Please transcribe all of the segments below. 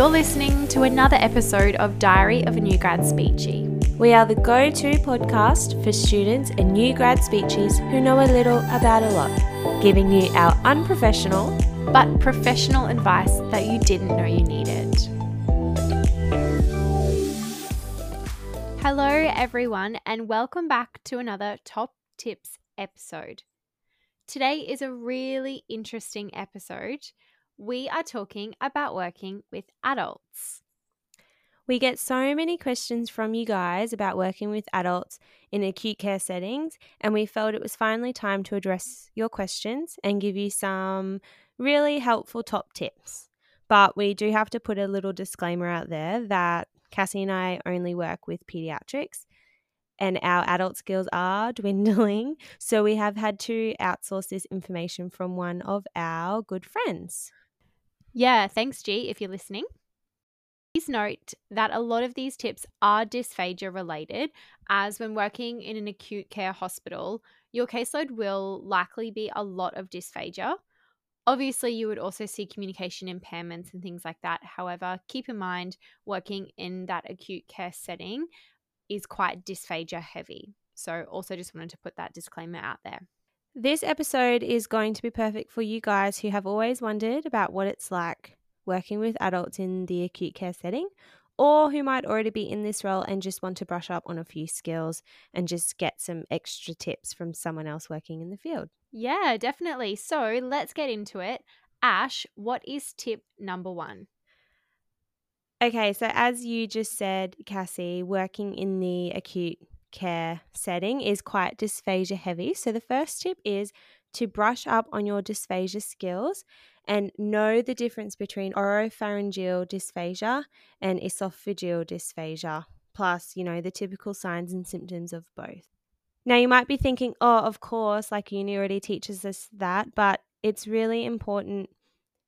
You're listening to another episode of Diary of a New Grad Speechy. We are the go to podcast for students and new grad speechies who know a little about a lot, giving you our unprofessional but professional advice that you didn't know you needed. Hello, everyone, and welcome back to another Top Tips episode. Today is a really interesting episode. We are talking about working with adults. We get so many questions from you guys about working with adults in acute care settings, and we felt it was finally time to address your questions and give you some really helpful top tips. But we do have to put a little disclaimer out there that Cassie and I only work with pediatrics and our adult skills are dwindling. So we have had to outsource this information from one of our good friends. Yeah, thanks, G, if you're listening. Please note that a lot of these tips are dysphagia related, as when working in an acute care hospital, your caseload will likely be a lot of dysphagia. Obviously, you would also see communication impairments and things like that. However, keep in mind working in that acute care setting is quite dysphagia heavy. So, also just wanted to put that disclaimer out there. This episode is going to be perfect for you guys who have always wondered about what it's like working with adults in the acute care setting, or who might already be in this role and just want to brush up on a few skills and just get some extra tips from someone else working in the field. Yeah, definitely. So let's get into it. Ash, what is tip number one? Okay, so as you just said, Cassie, working in the acute care setting is quite dysphagia heavy. So the first tip is to brush up on your dysphagia skills and know the difference between oropharyngeal dysphagia and esophageal dysphagia, plus, you know, the typical signs and symptoms of both. Now, you might be thinking, oh, of course, like uni already teaches us that, but it's really important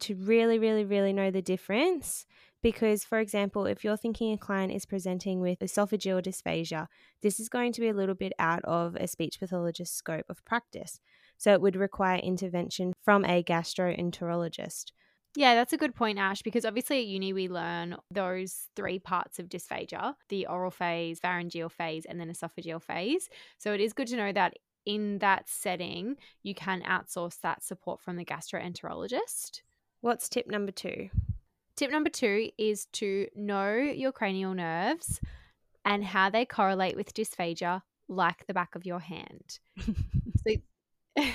to really, really, really know the difference. Because, for example, if you're thinking a client is presenting with esophageal dysphagia, this is going to be a little bit out of a speech pathologist's scope of practice. So it would require intervention from a gastroenterologist. Yeah, that's a good point, Ash, because obviously at uni we learn those three parts of dysphagia the oral phase, pharyngeal phase, and then esophageal phase. So it is good to know that in that setting, you can outsource that support from the gastroenterologist. What's tip number two? Tip number two is to know your cranial nerves and how they correlate with dysphagia like the back of your hand. so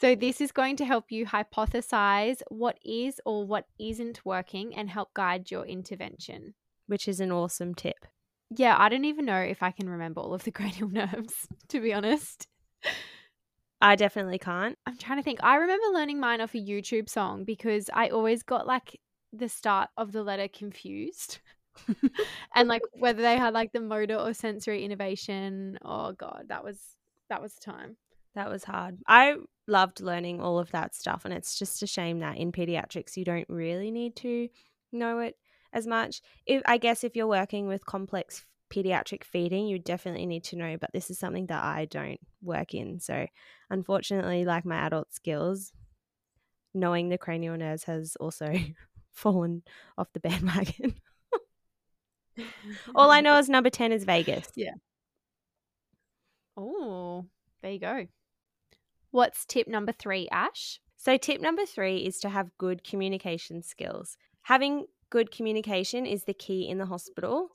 So, this is going to help you hypothesize what is or what isn't working and help guide your intervention. Which is an awesome tip. Yeah, I don't even know if I can remember all of the cranial nerves, to be honest. I definitely can't. I'm trying to think. I remember learning mine off a YouTube song because I always got like the start of the letter confused. and like whether they had like the motor or sensory innervation. Oh god, that was that was the time. That was hard. I loved learning all of that stuff. And it's just a shame that in pediatrics, you don't really need to know it as much. If, I guess if you're working with complex pediatric feeding, you definitely need to know, but this is something that I don't work in. So, unfortunately, like my adult skills, knowing the cranial nerves has also fallen off the bandwagon. All I know is number 10 is vagus. Yeah. Oh, there you go. What's tip number three, Ash? So, tip number three is to have good communication skills. Having good communication is the key in the hospital.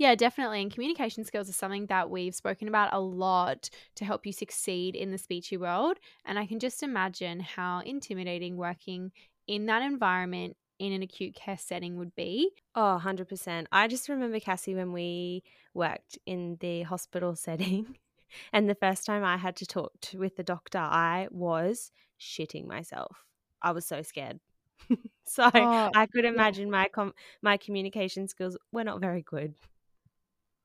Yeah, definitely. And communication skills are something that we've spoken about a lot to help you succeed in the speechy world. And I can just imagine how intimidating working in that environment in an acute care setting would be. Oh, 100%. I just remember, Cassie, when we worked in the hospital setting and the first time I had to talk to, with the doctor, I was shitting myself. I was so scared. so oh, I could imagine yeah. my com- my communication skills were not very good.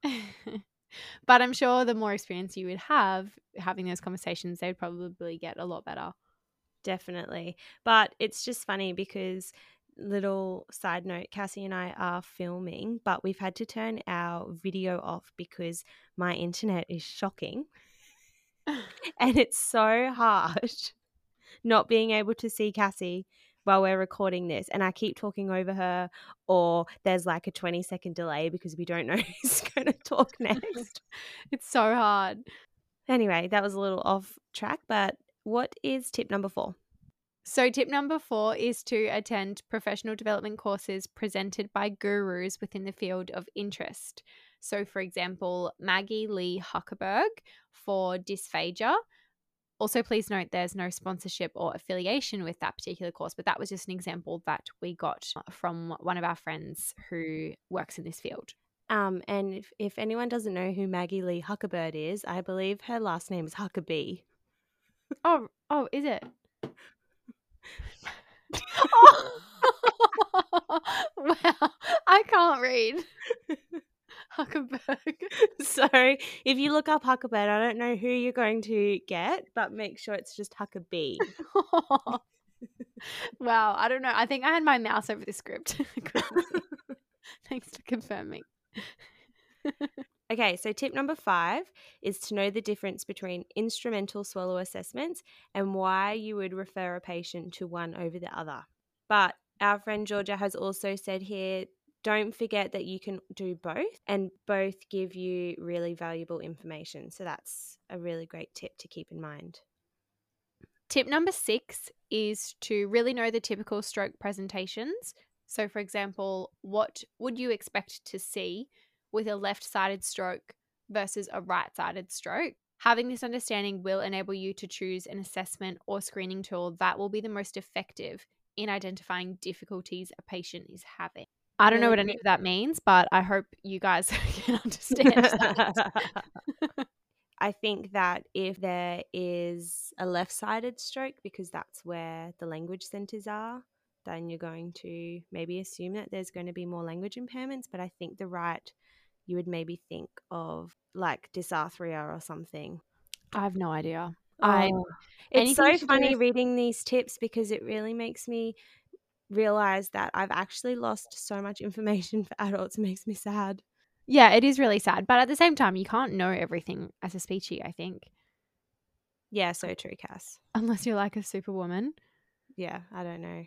but I'm sure the more experience you would have having those conversations, they would probably get a lot better. Definitely. But it's just funny because little side note Cassie and I are filming, but we've had to turn our video off because my internet is shocking. and it's so hard not being able to see Cassie while we're recording this and I keep talking over her or there's like a 20 second delay because we don't know who's going to talk next. it's so hard. Anyway, that was a little off track, but what is tip number four? So, tip number four is to attend professional development courses presented by gurus within the field of interest. So, for example, Maggie Lee Huckerberg for dysphagia. Also, please note there's no sponsorship or affiliation with that particular course, but that was just an example that we got from one of our friends who works in this field. Um, and if, if anyone doesn't know who Maggie Lee Huckerberg is, I believe her last name is Huckabee. Oh, oh, is it? oh. wow, I can't read. Huckerberg. So if you look up Huckerberg, I don't know who you're going to get, but make sure it's just Huckabee. wow, I don't know. I think I had my mouse over the script. Thanks for confirming. okay, so tip number five is to know the difference between instrumental swallow assessments and why you would refer a patient to one over the other. But our friend Georgia has also said here don't forget that you can do both and both give you really valuable information. So that's a really great tip to keep in mind. Tip number six is to really know the typical stroke presentations. So, for example, what would you expect to see with a left sided stroke versus a right sided stroke? Having this understanding will enable you to choose an assessment or screening tool that will be the most effective in identifying difficulties a patient is having. I don't know what any of that means, but I hope you guys can understand that. I think that if there is a left sided stroke, because that's where the language centers are, then you're going to maybe assume that there's going to be more language impairments. But I think the right, you would maybe think of like dysarthria or something. I have no idea. Oh, I, it's so funny reading these tips because it really makes me realize that I've actually lost so much information for adults. It makes me sad. Yeah, it is really sad. But at the same time, you can't know everything as a speechy, I think. Yeah, so true, Cass. Unless you're like a superwoman. Yeah, I don't know.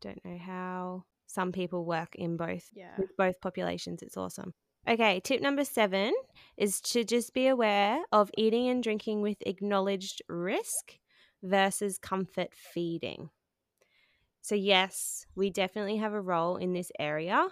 Don't know how some people work in both yeah. with both populations. It's awesome. Okay, tip number seven is to just be aware of eating and drinking with acknowledged risk versus comfort feeding. So, yes, we definitely have a role in this area,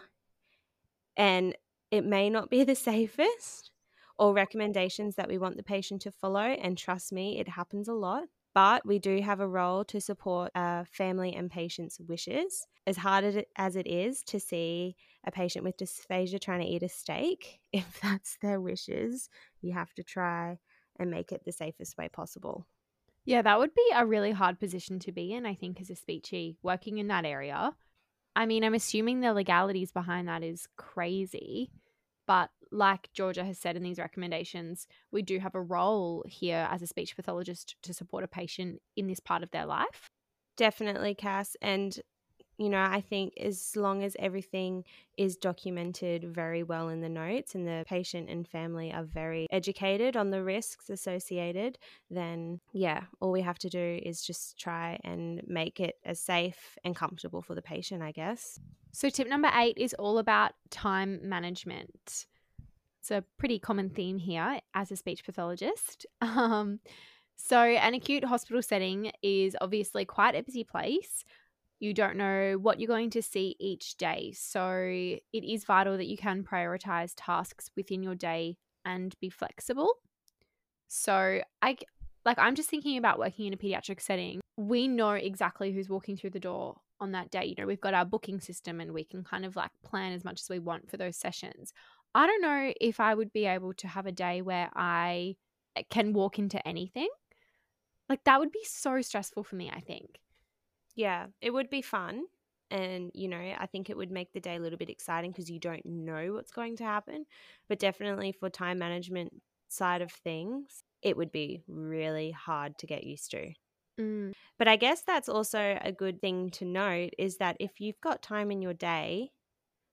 and it may not be the safest or recommendations that we want the patient to follow. And trust me, it happens a lot. But we do have a role to support uh, family and patient's wishes. As hard as it is to see a patient with dysphagia trying to eat a steak, if that's their wishes, you have to try and make it the safest way possible. Yeah, that would be a really hard position to be in, I think, as a speechy working in that area. I mean, I'm assuming the legalities behind that is crazy. But like Georgia has said in these recommendations, we do have a role here as a speech pathologist to support a patient in this part of their life. Definitely, Cass. And you know, I think as long as everything is documented very well in the notes and the patient and family are very educated on the risks associated, then yeah, all we have to do is just try and make it as safe and comfortable for the patient, I guess. So, tip number eight is all about time management. It's a pretty common theme here as a speech pathologist. Um, so, an acute hospital setting is obviously quite a busy place you don't know what you're going to see each day. So it is vital that you can prioritize tasks within your day and be flexible. So I like I'm just thinking about working in a pediatric setting. We know exactly who's walking through the door on that day. You know, we've got our booking system and we can kind of like plan as much as we want for those sessions. I don't know if I would be able to have a day where I eh, can walk into anything. Like that would be so stressful for me, I think. Yeah, it would be fun. And, you know, I think it would make the day a little bit exciting because you don't know what's going to happen. But definitely for time management side of things, it would be really hard to get used to. Mm. But I guess that's also a good thing to note is that if you've got time in your day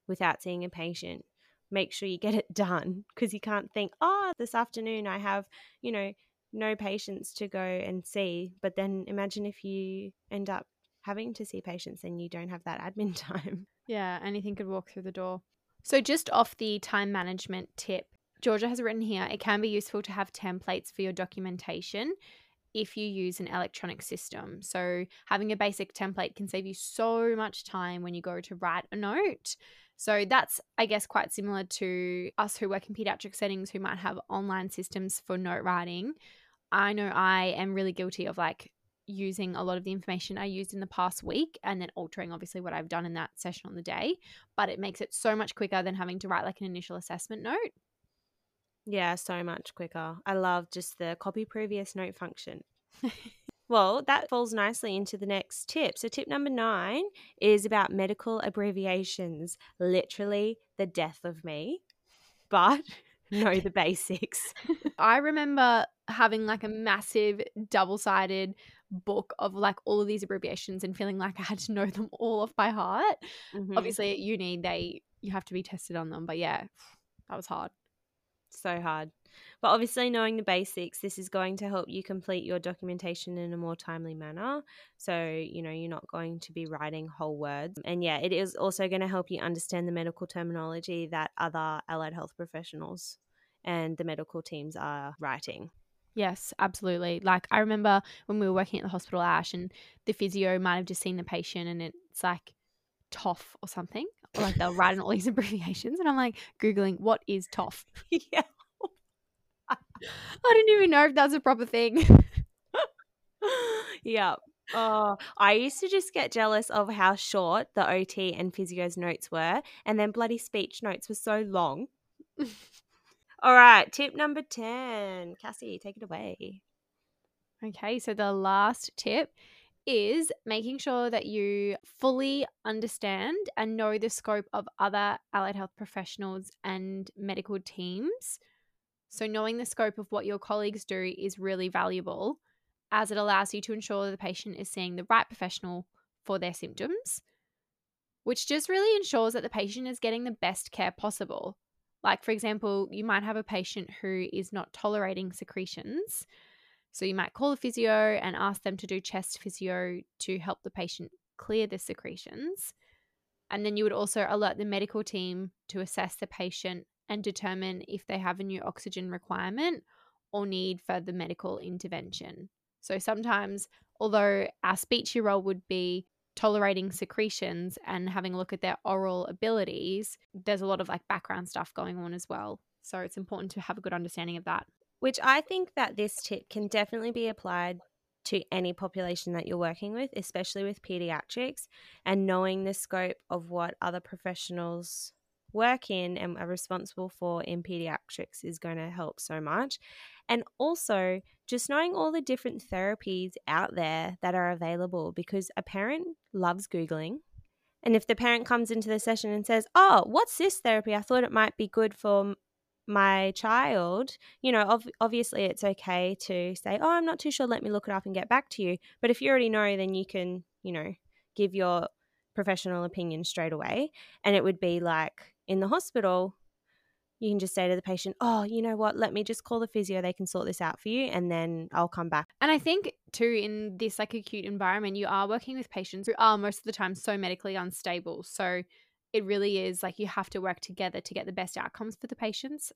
without seeing a patient, make sure you get it done because you can't think, oh, this afternoon I have, you know, no patients to go and see. But then imagine if you end up having to see patients, and you don't have that admin time. Yeah, anything could walk through the door. So, just off the time management tip, Georgia has written here it can be useful to have templates for your documentation if you use an electronic system. So, having a basic template can save you so much time when you go to write a note. So, that's, I guess, quite similar to us who work in pediatric settings who might have online systems for note writing. I know I am really guilty of like using a lot of the information I used in the past week and then altering obviously what I've done in that session on the day, but it makes it so much quicker than having to write like an initial assessment note. Yeah, so much quicker. I love just the copy previous note function. well, that falls nicely into the next tip. So, tip number nine is about medical abbreviations, literally the death of me, but know the basics. I remember having like a massive double sided book of like all of these abbreviations and feeling like I had to know them all off by heart. Mm-hmm. Obviously, at uni, they you have to be tested on them, but yeah, that was hard. So hard. But obviously, knowing the basics, this is going to help you complete your documentation in a more timely manner. So, you know, you're not going to be writing whole words. And yeah, it is also going to help you understand the medical terminology that other allied health professionals and the medical teams are writing. Yes, absolutely. Like I remember when we were working at the hospital, Ash, and the physio might have just seen the patient and it's like TOF or something. Or like they'll write in all these abbreviations. And I'm like Googling, what is TOF? yeah. I didn't even know if that's a proper thing. yeah. Oh, I used to just get jealous of how short the OT and physio's notes were, and then bloody speech notes were so long. All right, tip number 10. Cassie, take it away. Okay, so the last tip is making sure that you fully understand and know the scope of other allied health professionals and medical teams. So, knowing the scope of what your colleagues do is really valuable as it allows you to ensure the patient is seeing the right professional for their symptoms, which just really ensures that the patient is getting the best care possible. Like, for example, you might have a patient who is not tolerating secretions. So, you might call a physio and ask them to do chest physio to help the patient clear the secretions. And then you would also alert the medical team to assess the patient and determine if they have a new oxygen requirement or need further medical intervention. So sometimes, although our speechy role would be tolerating secretions and having a look at their oral abilities, there's a lot of like background stuff going on as well. So it's important to have a good understanding of that. Which I think that this tip can definitely be applied to any population that you're working with, especially with pediatrics, and knowing the scope of what other professionals work in and are responsible for in pediatrics is going to help so much. And also, just knowing all the different therapies out there that are available because a parent loves Googling. And if the parent comes into the session and says, Oh, what's this therapy? I thought it might be good for my child, you know, ov- obviously it's okay to say, Oh, I'm not too sure. Let me look it up and get back to you. But if you already know, then you can, you know, give your professional opinion straight away. And it would be like in the hospital, you can just say to the patient, oh, you know what, let me just call the physio. They can sort this out for you and then I'll come back. And I think, too, in this like acute environment, you are working with patients who are most of the time so medically unstable. So it really is like you have to work together to get the best outcomes for the patients.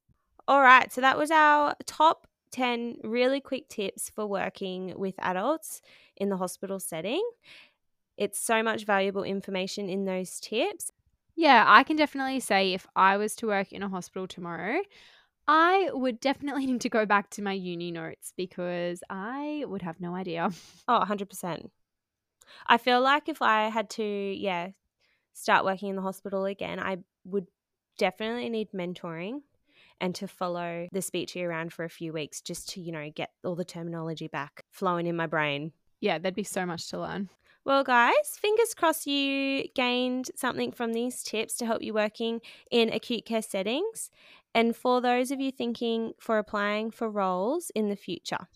All right. So that was our top 10 really quick tips for working with adults in the hospital setting. It's so much valuable information in those tips. Yeah, I can definitely say if I was to work in a hospital tomorrow, I would definitely need to go back to my uni notes because I would have no idea. Oh, 100%. I feel like if I had to, yeah, start working in the hospital again, I would definitely need mentoring and to follow the speechy around for a few weeks just to, you know, get all the terminology back flowing in my brain. Yeah, there'd be so much to learn. Well, guys, fingers crossed you gained something from these tips to help you working in acute care settings. And for those of you thinking for applying for roles in the future,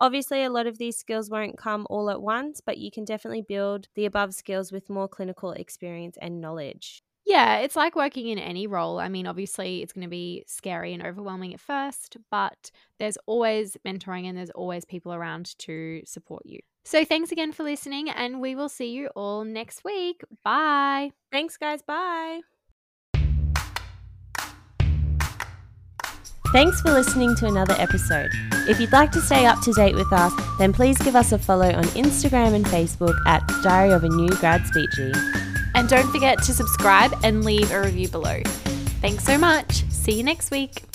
obviously a lot of these skills won't come all at once, but you can definitely build the above skills with more clinical experience and knowledge. Yeah, it's like working in any role. I mean, obviously, it's going to be scary and overwhelming at first, but there's always mentoring and there's always people around to support you. So, thanks again for listening, and we will see you all next week. Bye. Thanks, guys. Bye. Thanks for listening to another episode. If you'd like to stay up to date with us, then please give us a follow on Instagram and Facebook at Diary of a New Grad Speechy. And don't forget to subscribe and leave a review below. Thanks so much. See you next week.